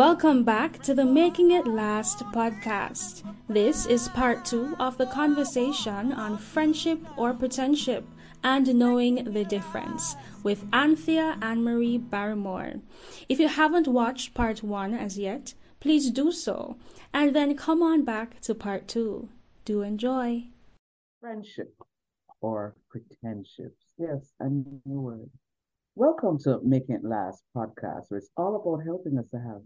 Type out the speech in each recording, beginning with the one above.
Welcome back to the Making It Last podcast. This is part two of the conversation on friendship or pretendship and knowing the difference with Anthia Annmarie Barrymore. If you haven't watched part one as yet, please do so and then come on back to part two. Do enjoy. Friendship or pretendships. Yes, a new word. Welcome to Making It Last podcast, where it's all about helping us to have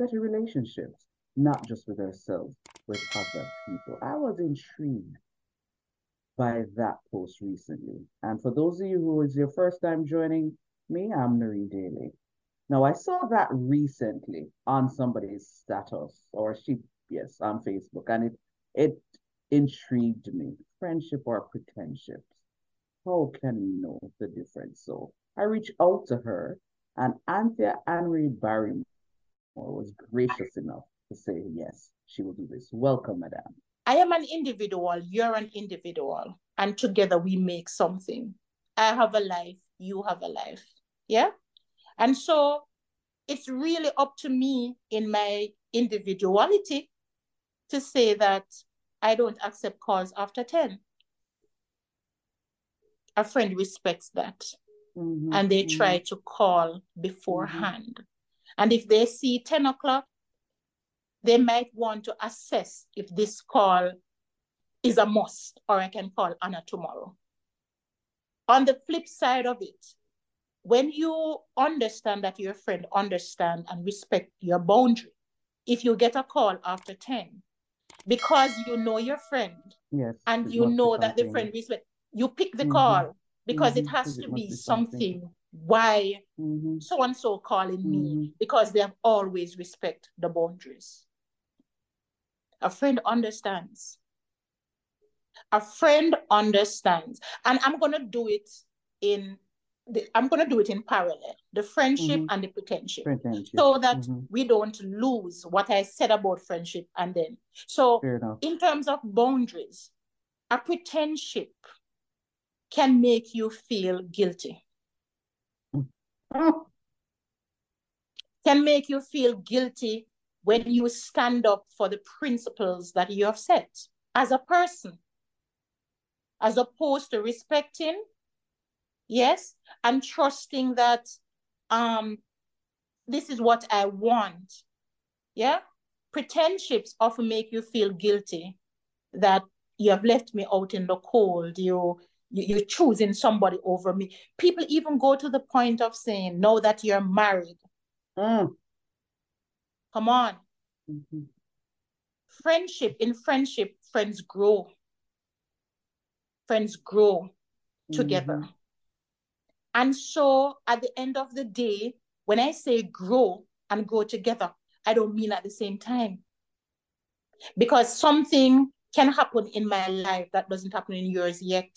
better relationships, not just with ourselves, with other people. I was intrigued by that post recently. And for those of you who is your first time joining me, I'm Noreen Daly. Now I saw that recently on somebody's status or she yes on Facebook and it it intrigued me. Friendship or pretendships. How can we know the difference? So I reached out to her and Anthia Annmarie Barrymore was gracious enough to say yes, she will do this. Welcome, madam. I am an individual, you're an individual, and together we make something. I have a life, you have a life. Yeah? And so it's really up to me in my individuality to say that I don't accept calls after 10. A friend respects that. Mm-hmm. And they try mm-hmm. to call beforehand. Mm-hmm. And if they see 10 o'clock, they might want to assess if this call is a must or I can call Anna tomorrow. On the flip side of it, when you understand that your friend understand and respect your boundary, if you get a call after 10, because you know your friend yes, and you know that the friend respect, you pick the mm-hmm. call because mm-hmm. it has to be, be something, something why mm-hmm. so and so calling me mm-hmm. because they have always respect the boundaries a friend understands. A friend understands. And I'm going to do it in the, I'm going to do it in parallel the friendship mm-hmm. and the pretendship, so that mm-hmm. we don't lose what I said about friendship and then. So, in terms of boundaries, a pretendship can make you feel guilty. Can make you feel guilty when you stand up for the principles that you have set as a person, as opposed to respecting, yes, and trusting that um, this is what I want. Yeah. Pretendships often make you feel guilty that you have left me out in the cold. You you're choosing somebody over me. People even go to the point of saying, "Know that you're married." Mm. Come on. Mm-hmm. Friendship, in friendship, friends grow. Friends grow together. Mm-hmm. And so at the end of the day, when I say grow and grow together, I don't mean at the same time. Because something can happen in my life that doesn't happen in yours yet.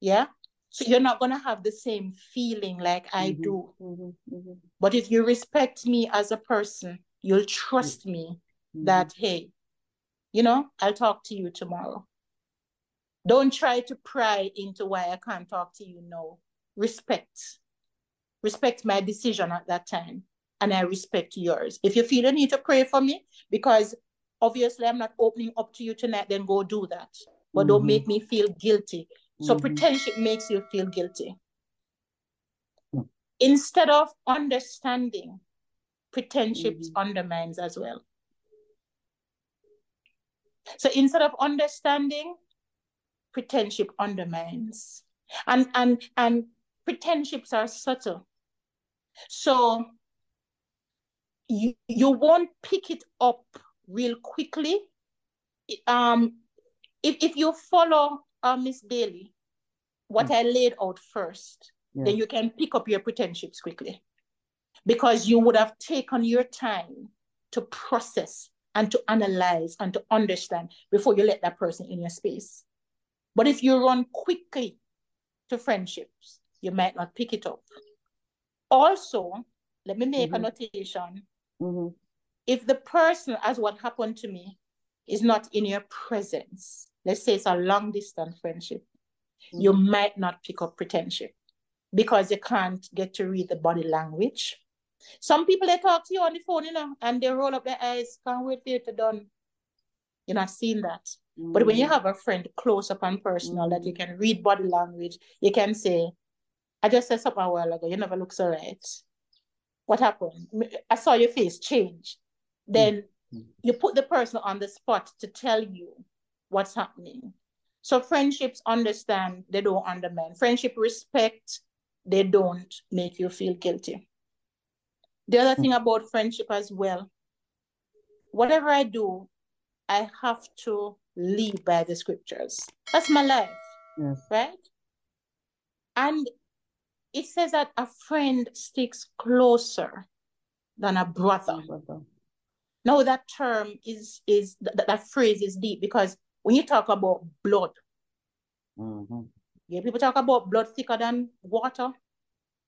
Yeah. So you're not going to have the same feeling like I mm-hmm, do. Mm-hmm, mm-hmm. But if you respect me as a person, you'll trust me mm-hmm. that, hey, you know, I'll talk to you tomorrow. Don't try to pry into why I can't talk to you now. Respect. Respect my decision at that time. And I respect yours. If you feel you need to pray for me, because obviously I'm not opening up to you tonight, then go do that. But mm-hmm. don't make me feel guilty so mm-hmm. pretendship makes you feel guilty. Mm. Instead of understanding, pretension mm-hmm. undermines as well. So instead of understanding, pretension undermines. And and and pretendships are subtle. So you you won't pick it up real quickly. Um if, if you follow uh, Miss Daly, what mm. I laid out first, yeah. then you can pick up your pretendships quickly because you would have taken your time to process and to analyze and to understand before you let that person in your space. But if you run quickly to friendships, you might not pick it up. Also, let me make mm-hmm. a notation. Mm-hmm. if the person, as what happened to me, is not in your presence, let's say it's a long distance friendship, mm-hmm. you might not pick up pretension because you can't get to read the body language. Some people they talk to you on the phone, you know, and they roll up their eyes, can't wait for you to done. You're not seeing that. Mm-hmm. But when you mm. have a friend close up and personal mm-hmm. that you mm. can read body language, you can say, I just said something a while ago, you never look so right. What happened? I saw your face change. Then mm-hmm. you put the person on the spot to tell you what's happening. So friendships understand, they don't undermine. Friendship respect, they don't make you feel guilty. The other thing about friendship as well, whatever I do, I have to live by the scriptures. That's my life. Yes. Right? And it says that a friend sticks closer than a brother. brother. Now that term is is that, that phrase is deep because when you talk about blood, mm-hmm. yeah, people talk about blood thicker than water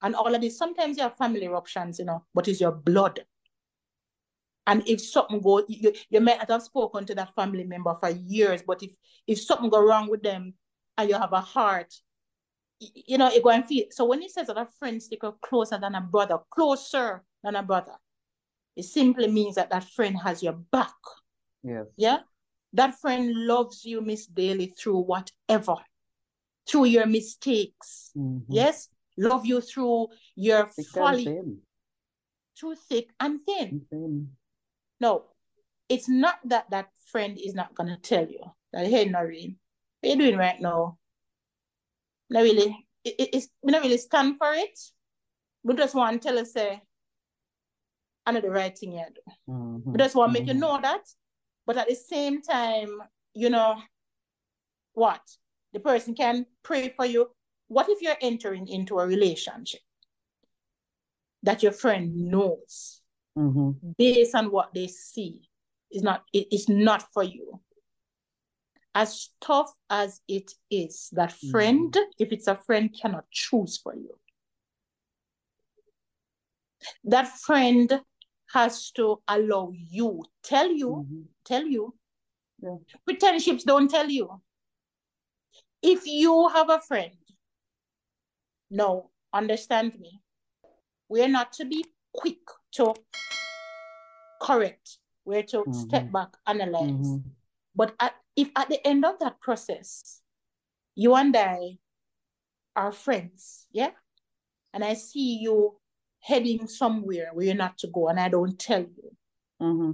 and all of this. Sometimes you have family eruptions, you know, but it's your blood. And if something go, you, you not have spoken to that family member for years, but if if something go wrong with them and you have a heart, you know, you go and feel. So when he says that a friend sticker closer than a brother, closer than a brother, it simply means that that friend has your back. Yes. Yeah. That friend loves you, Miss Daly, through whatever, through your mistakes. Mm-hmm. Yes love you through your thick folly, through thick and thin. thin. No, it's not that that friend is not gonna tell you that hey Noreen, what are you doing right now? Not really, it, it, it's we not really stand for it. We just want to tell us say I know the right thing you do. Mm-hmm. We just want to mm-hmm. make you know that. But at the same time, you know, what? The person can pray for you, what if you're entering into a relationship that your friend knows mm-hmm. based on what they see is not it is not for you as tough as it is that mm-hmm. friend mm-hmm. if it's a friend cannot choose for you that friend has to allow you tell you mm-hmm. tell you yeah. pretendships don't tell you if you have a friend no, understand me. We're not to be quick to correct. We're to mm-hmm. step back, analyze. Mm-hmm. But at, if at the end of that process, you and I are friends, yeah? And I see you heading somewhere where you're not to go, and I don't tell you. Mm-hmm.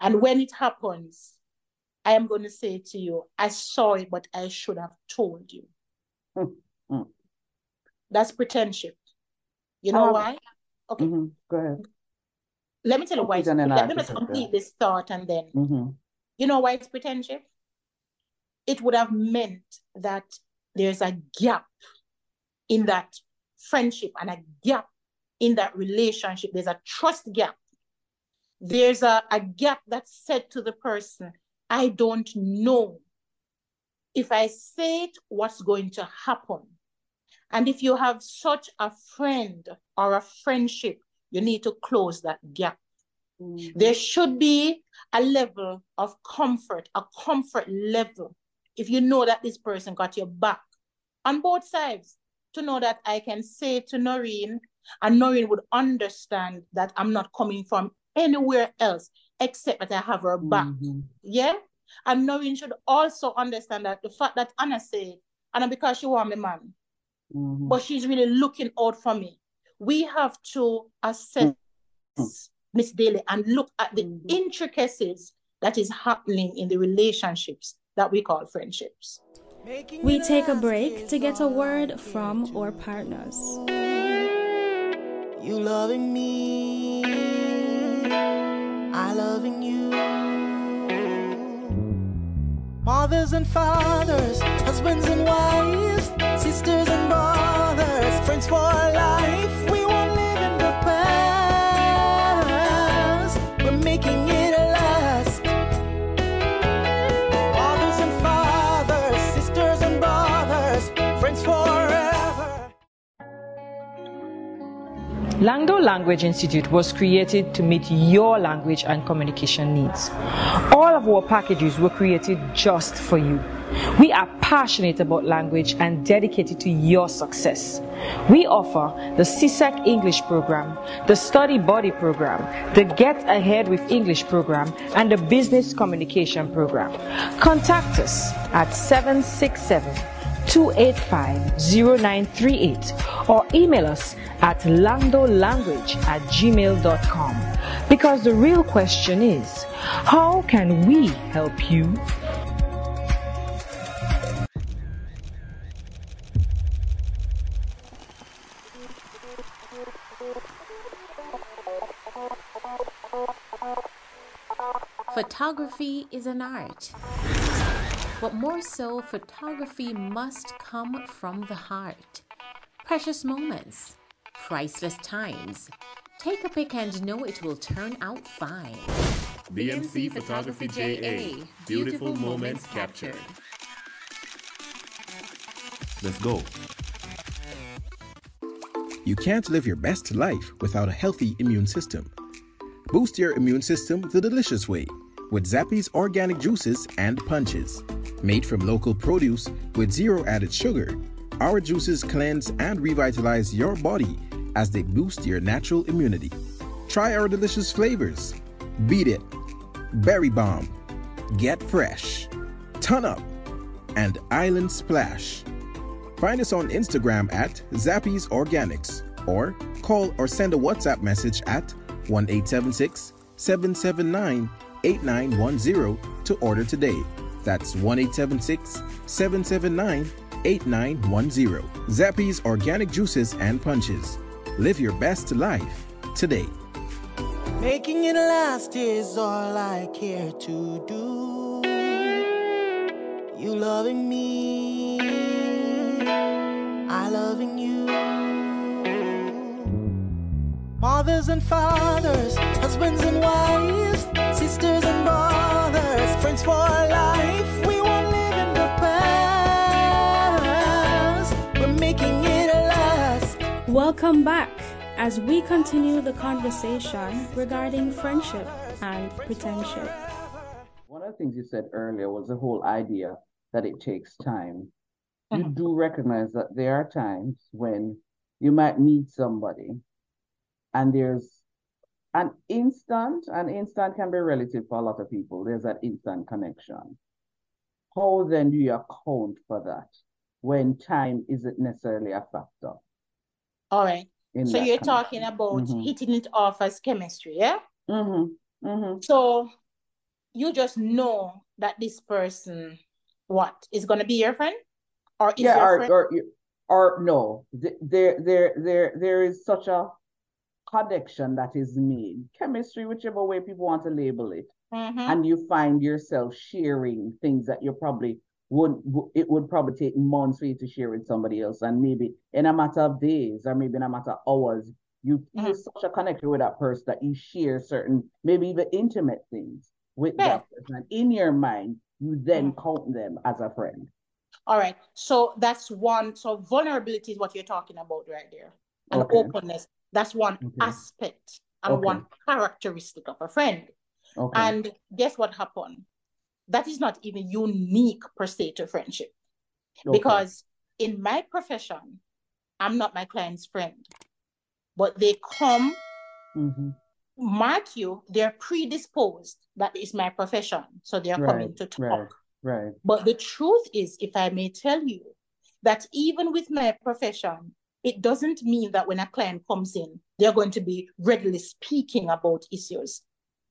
And when it happens, I am going to say to you, I saw it, but I should have told you. Mm. That's pretension. You know um, why? Okay. Mm-hmm. Go ahead. Let me tell you why. Let me just complete this thought and then. Mm-hmm. You know why it's pretension? It would have meant that there's a gap in that friendship and a gap in that relationship. There's a trust gap. There's a, a gap that said to the person, I don't know if I say it, what's going to happen? And if you have such a friend or a friendship, you need to close that gap. Mm-hmm. There should be a level of comfort, a comfort level. If you know that this person got your back on both sides, to know that I can say to Noreen, and Noreen would understand that I'm not coming from anywhere else except that I have her back. Mm-hmm. Yeah? And Noreen should also understand that the fact that Anna said, Anna, because she want me man, mm-hmm. but she's really looking out for me. We have to assess mm-hmm. Miss Daly and look at the mm-hmm. intricacies that is happening in the relationships that we call friendships. We take a break to get a word from our partners. You loving me, I loving you mothers and fathers, husbands and wives, sisters and brothers, Langdo Language Institute was created to meet your language and communication needs. All of our packages were created just for you. We are passionate about language and dedicated to your success. We offer the CSEC English program, the Study Body program, the Get Ahead with English program, and the Business Communication program. Contact us at 767 285 0938 or email us at landolanguage at gmail.com. Because the real question is, how can we help you? Photography is an art. But more so, photography must come from the heart. Precious moments, priceless times. Take a pic and know it will turn out fine. BMC Photography JA. Beautiful moments captured. Let's go. You can't live your best life without a healthy immune system. Boost your immune system the delicious way with Zappy's organic juices and punches. Made from local produce with zero added sugar, our juices cleanse and revitalize your body as they boost your natural immunity. Try our delicious flavors Beat It, Berry Bomb, Get Fresh, Ton Up, and Island Splash. Find us on Instagram at Zappy's Organics or call or send a WhatsApp message at 1 779 8910 to order today. That's 1 779 8910. Zappy's Organic Juices and Punches. Live your best life today. Making it last is all I care to do. You loving me, I loving you. Mothers and fathers, husbands and wives, sisters and brothers, friends for life. We won't live in the past. We're making it last. Welcome back as we continue the conversation regarding friendship and pretendship. One of the things you said earlier was the whole idea that it takes time. You mm-hmm. do recognize that there are times when you might meet somebody and there's an instant, an instant can be relative for a lot of people. There's that instant connection. How then do you account for that when time isn't necessarily a factor? All right. So you're connection? talking about Mhm. hitting it off as chemistry, yeah? Mm-hmm. Mm-hmm. So you just know that this person, what, is gonna be your friend? Or is Yeah, your or, friend? or or no, there there there there is such a connection that is made. Chemistry, whichever way people want to label it. Mhm. and you find yourself sharing things that you probably would it would probably take months for you to share with somebody else and maybe in a matter of days or maybe in a matter of hours you feel such a connection with that person that you share certain maybe even intimate things with Yeah. that person and in your mind you then count them as a friend All right. So that's one. So vulnerability is what you're talking about right there. And Okay. openness. That's one Okay. aspect and Okay. one characteristic of a friend. okay And guess what happened? That is not even unique per se to friendship. Because in my profession, I'm not my client's friend. But they come, Mhm. mark you, they're predisposed. That is my profession. So they're coming to talk. right right But the truth is, if I may tell you, that even with my profession, it doesn't mean that when a client comes in, they're going to be readily speaking about issues.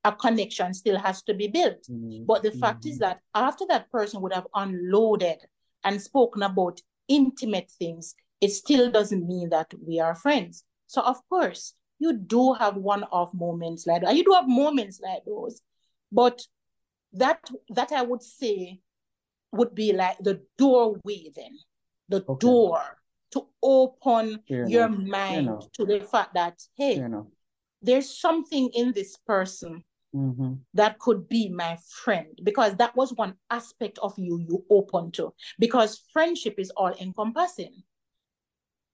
A connection still has to be built. Mhm. But the fact is that after that person would have unloaded and spoken about intimate things, it still doesn't mean that we are friends. So, of course, you do have one off moments like that. You do have moments like those. But that that I would say would be like the doorway then, the Okay. door to open your mind to the fact that hey, there's something in this person Mhm. that could be my friend because that was one aspect of you you open to because friendship is all encompassing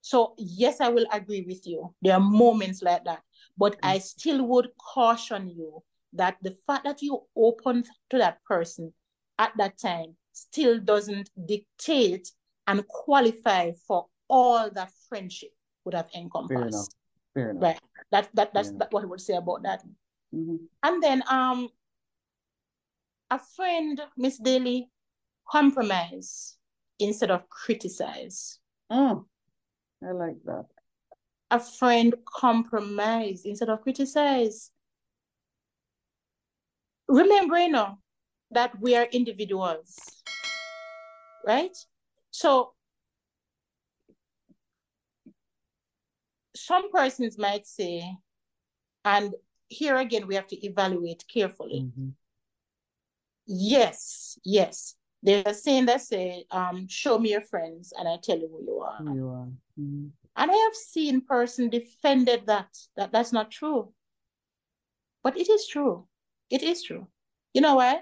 So, yes, I will agree with you. There are moments like that. But mm. I still would caution you that the fact that you open to that person at that time still doesn't dictate and qualify for all that friendship would have encompassed. Fair enough. Fair enough. Right. That that that's that what I would say about that. Mm-hmm. And then um a friend, Miss Daly, compromise instead of criticize. Mm. I like that. A friend compromise instead of criticize. Remember, you know, that we are individuals, right? So some persons might say, and here again, we have to evaluate carefully. Mm-hmm. Yes, yes. There's a saying that say, um, show me your friends and I tell you who you are. Who you are. Mm-hmm. And I have seen person defended that, that that's not true. But it is true. It is true. You know why?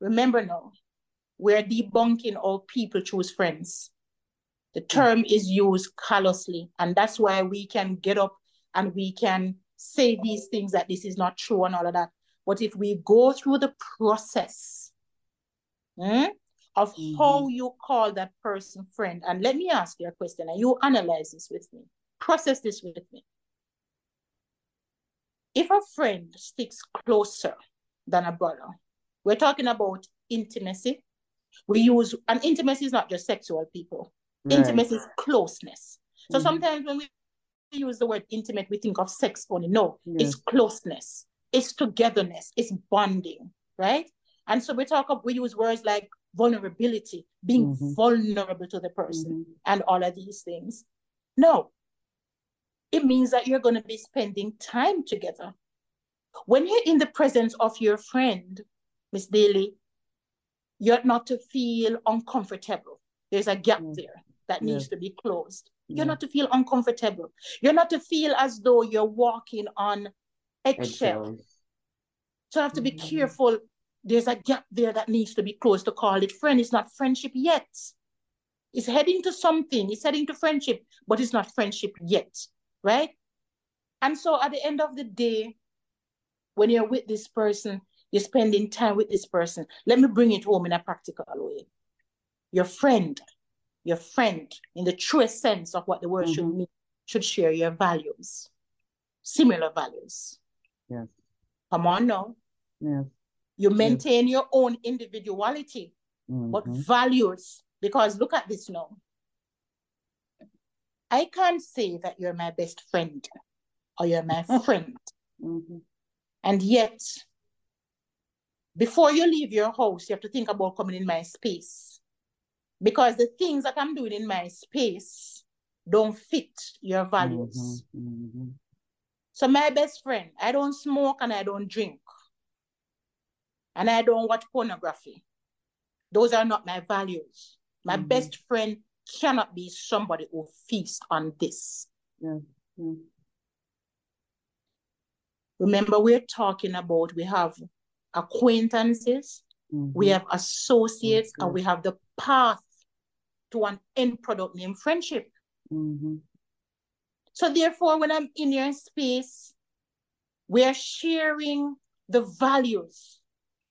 Remember now, we're debunking all people choose friends. The term is used callously, and that's why we can get up and we can say these things that this is not true and all of that. But if we go through the process hmm, of mm-hmm. how you call that person friend, and let me ask you a question, and you analyze this with me, process this with me. If a friend sticks closer than a brother, we're talking about intimacy. We use, and intimacy is not just sexual, people. Right. Intimacy is closeness. So mm-hmm. sometimes when we use the word intimate, we think of sex only. No, it's closeness it's togetherness, it's bonding, right? And so we talk of we use words like vulnerability, being mm-hmm. vulnerable to the person, mm-hmm. and all of these things. No, it means that you're going to be spending time together. When you're in the presence of your friend, Miss Daly, you're not to feel uncomfortable. There's a gap mm-hmm. there that needs to be closed. You're not to feel uncomfortable. You're not to feel as though you're walking on eggshell. So I have to be mm-hmm. careful. There's a gap there that needs to be closed to call it friend. It's not friendship yet. It's heading to something. It's heading to friendship, but it's not friendship yet, right? And so at the end of the day, when you're with this person, you're spending time with this person. Let me bring it home in a practical way. Your friend, your friend, in the truest sense of what the word mm-hmm. should mean, should share your values, similar values. Yes. Come on now. Yes. You maintain yes. your own individuality, mm-hmm. but values. Because look at this now. I can't say that you're my best friend or you're my friend. Mm-hmm. And yet, before you leave your house, you have to think about coming in my space. Because the things that I'm doing in my space don't fit your values. Mm-hmm. mm-hmm. So my best friend, I don't smoke and I don't drink. And I don't watch pornography. Those are not my values. My mm-hmm. best friend cannot be somebody who feasts on this. Yeah. yeah. Remember, we're talking about we have acquaintances, mm-hmm. we have associates, and we have the path to an end product named friendship. Mm-hmm. So therefore, when I'm in your space, we are sharing the values.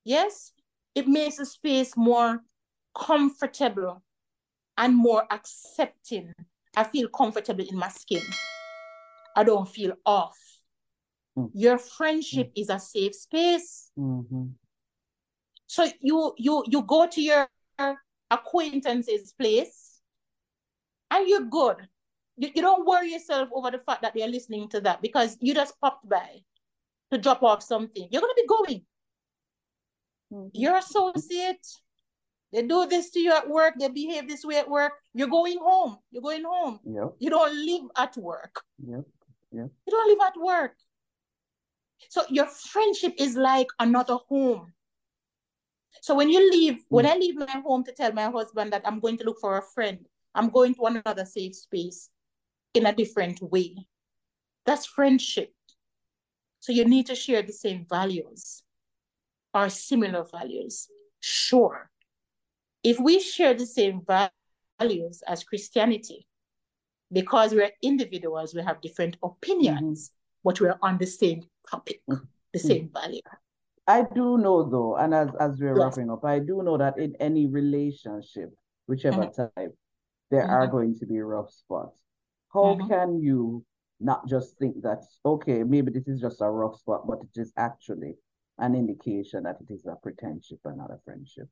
Yes, it makes the space more comfortable and more accepting. I feel comfortable in my skin. I don't feel off. Mm. Your friendship mm. is a safe space. Mm-hmm. So you you you go to your acquaintance's place and you're good you, you don't worry yourself over the fact that they're listening to that because you just popped by to drop off something. You're going to be going. Mm-hmm. Your associate, they do this to you at work, they behave this way at work. You're going home. You're going home. Yep. You don't live at work. Yep. Yep. You don't live at work. So your friendship is like another home. So when you leave, mm-hmm. when I leave my home to tell my husband that I'm going to look for a friend, I'm going to another safe space in a different way. That's friendship. So you need to share the same values or similar values. Sure. If we share the same values as Christianity, because we're individuals, we have different opinions, but we're on the same topic, the same value. I do know though, and as, as we're Yes. wrapping up, I do know that in any relationship, whichever type, there are Mhm. going to be rough spots. How Mhm. can you not just think that, okay, maybe this is just a rough spot, but it is actually an indication that it is a friendship and not a friendship?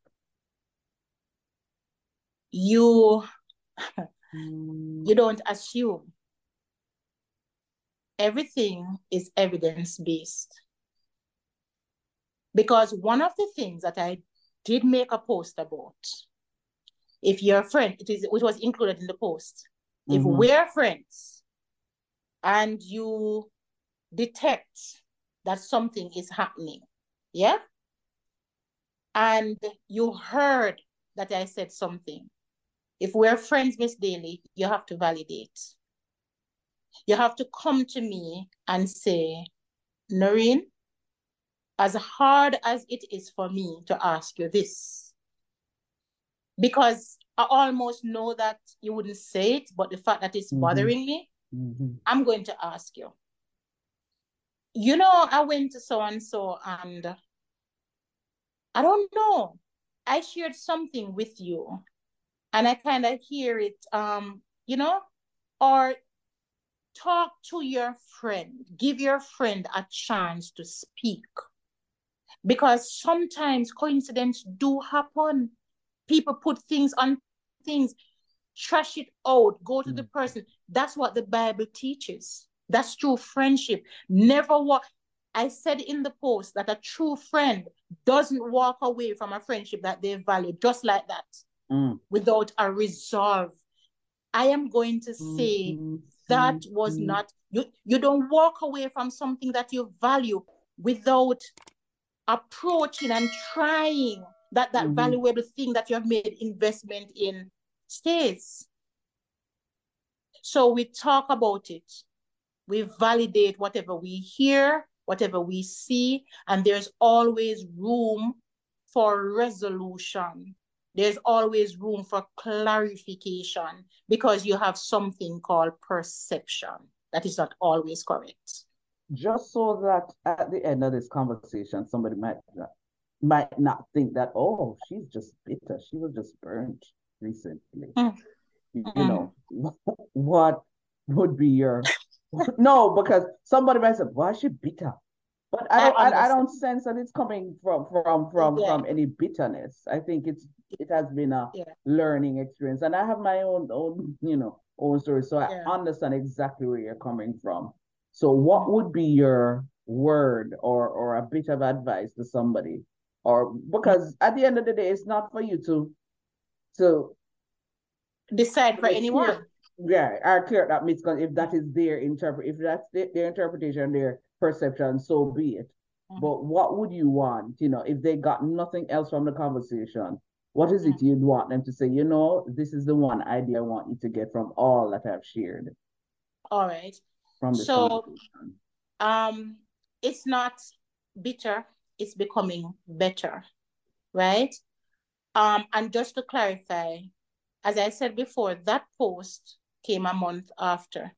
You you don't assume. Everything is evidence based. Because one of the things that I did make a post about, if you're a friend, it is it was included in the post. If Mhm. we're friends and you detect that something is happening, yeah, and you heard that I said something, if we're friends, Miss Daly, you have to validate. You have to come to me and say, Noreen, as hard as it is for me to ask you this, because I almost know that you wouldn't say it, but the fact that it's Mhm. bothering me, Mhm. I'm going to ask you. You know, I went to so and so, and I don't know. I shared something with you, and I kind of hear it, um, you know, or talk to your friend, give your friend a chance to speak. Because sometimes coincidence do happen. People put things on things, trash it out, go to the person. That's what the Bible teaches. That's true friendship. Never walk. I said in the post that a true friend doesn't walk away from a friendship that they value just like that Mm. without a resolve. I am going to say Mhm. that was Mhm. not you you don't walk away from something that you value without approaching and trying that that Mhm. valuable thing that you have made investment in stays. So we talk about it. We validate whatever we hear whatever we see and there's always room for resolution. There's always room for clarification because you have something called perception. That is not always correct just so that at the end of this conversation, somebody might not, might not think that, oh, she's just bitter. She was just burnt recently. Mm. You, Mm. you know, what would be your no? Because somebody might say, why is she bitter? But I I don't, I, I understand. don't sense that it's coming from from from Yeah. from any bitterness. I think it's it has been a Yeah. learning experience, and I have my own own you know own story, so I understand exactly where you're coming from. So, what would be your word or or a bit of advice to somebody, or because at the end of the day, it's not for you to to decide for anyone yeah, are clear that miscon if that is their interpret if that's their, their interpretation, their perception, so be it. Mhm. But what would you want, you know, if they got nothing else from the conversation? What is it you'd want them to say? You know, this is the one idea I want you to get from all that I've shared all right from this So- um it's not bitter it's becoming better right? Um and just to clarify as i said before that post came a month after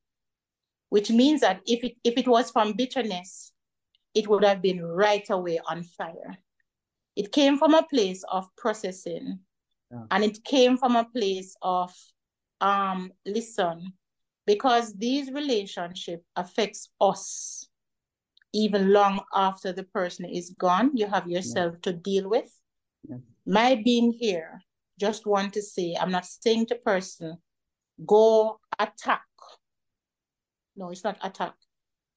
which means that if it if it was from bitterness it would have been right away on fire. It came from a place of processing Yeah. and it came from a place of um listen because these relationship affects us even long after the person is gone you have yourself to deal with Yes. my being here just want to say i'm not saying to person go attack no it's not attack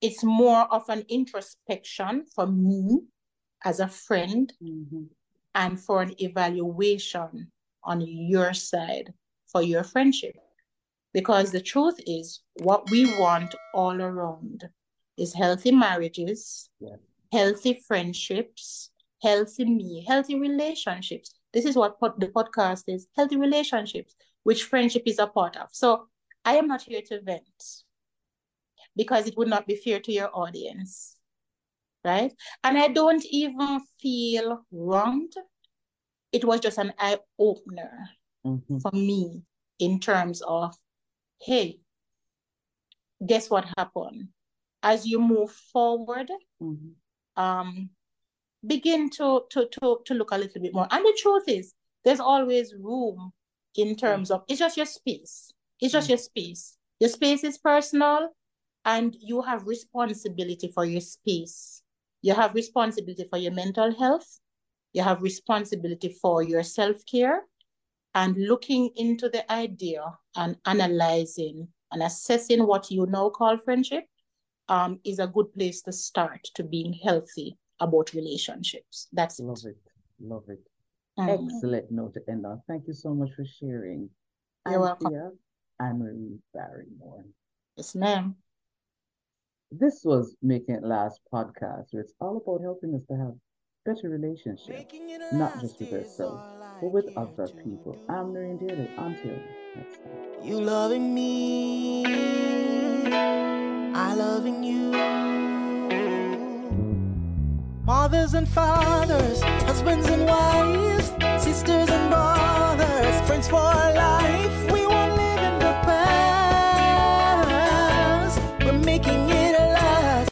it's more of an introspection for me as a friend Mhm. and for an evaluation on your side for your friendship. Because the truth is, what we want all around is healthy marriages, Yeah. healthy friendships, healthy me, healthy relationships. This is what pod- the podcast is healthy relationships, which friendship is a part of. So I am not here to vent because it would not be fair to your audience. Right? And I don't even feel wronged. It was just an eye opener Mhm. for me in terms of, hey, guess what happened? As you move forward, Mhm. um, begin to, to to to look a little bit more. And the truth is, there's always room in terms of it's just your space. It's just your space. Your space is personal, and you have responsibility for your space. You have responsibility for your mental health. You have responsibility for your self-care and looking into the idea and analyzing and assessing what you now call friendship um, is a good place to start to being healthy about relationships. That's Love it. it. Love it. Mhm. Excellent note to end on. Thank you so much for sharing. You're welcome. Anthea Anne Marie Barrymore. Yes, ma'am. This was Making It Last podcast, where it's all about helping us to have better relationships, not just with ourselves, but with other people. I'm Noreen Daly. Until next time. You loving me, I loving you. Mothers and fathers, husbands and wives, sisters and brothers, friends for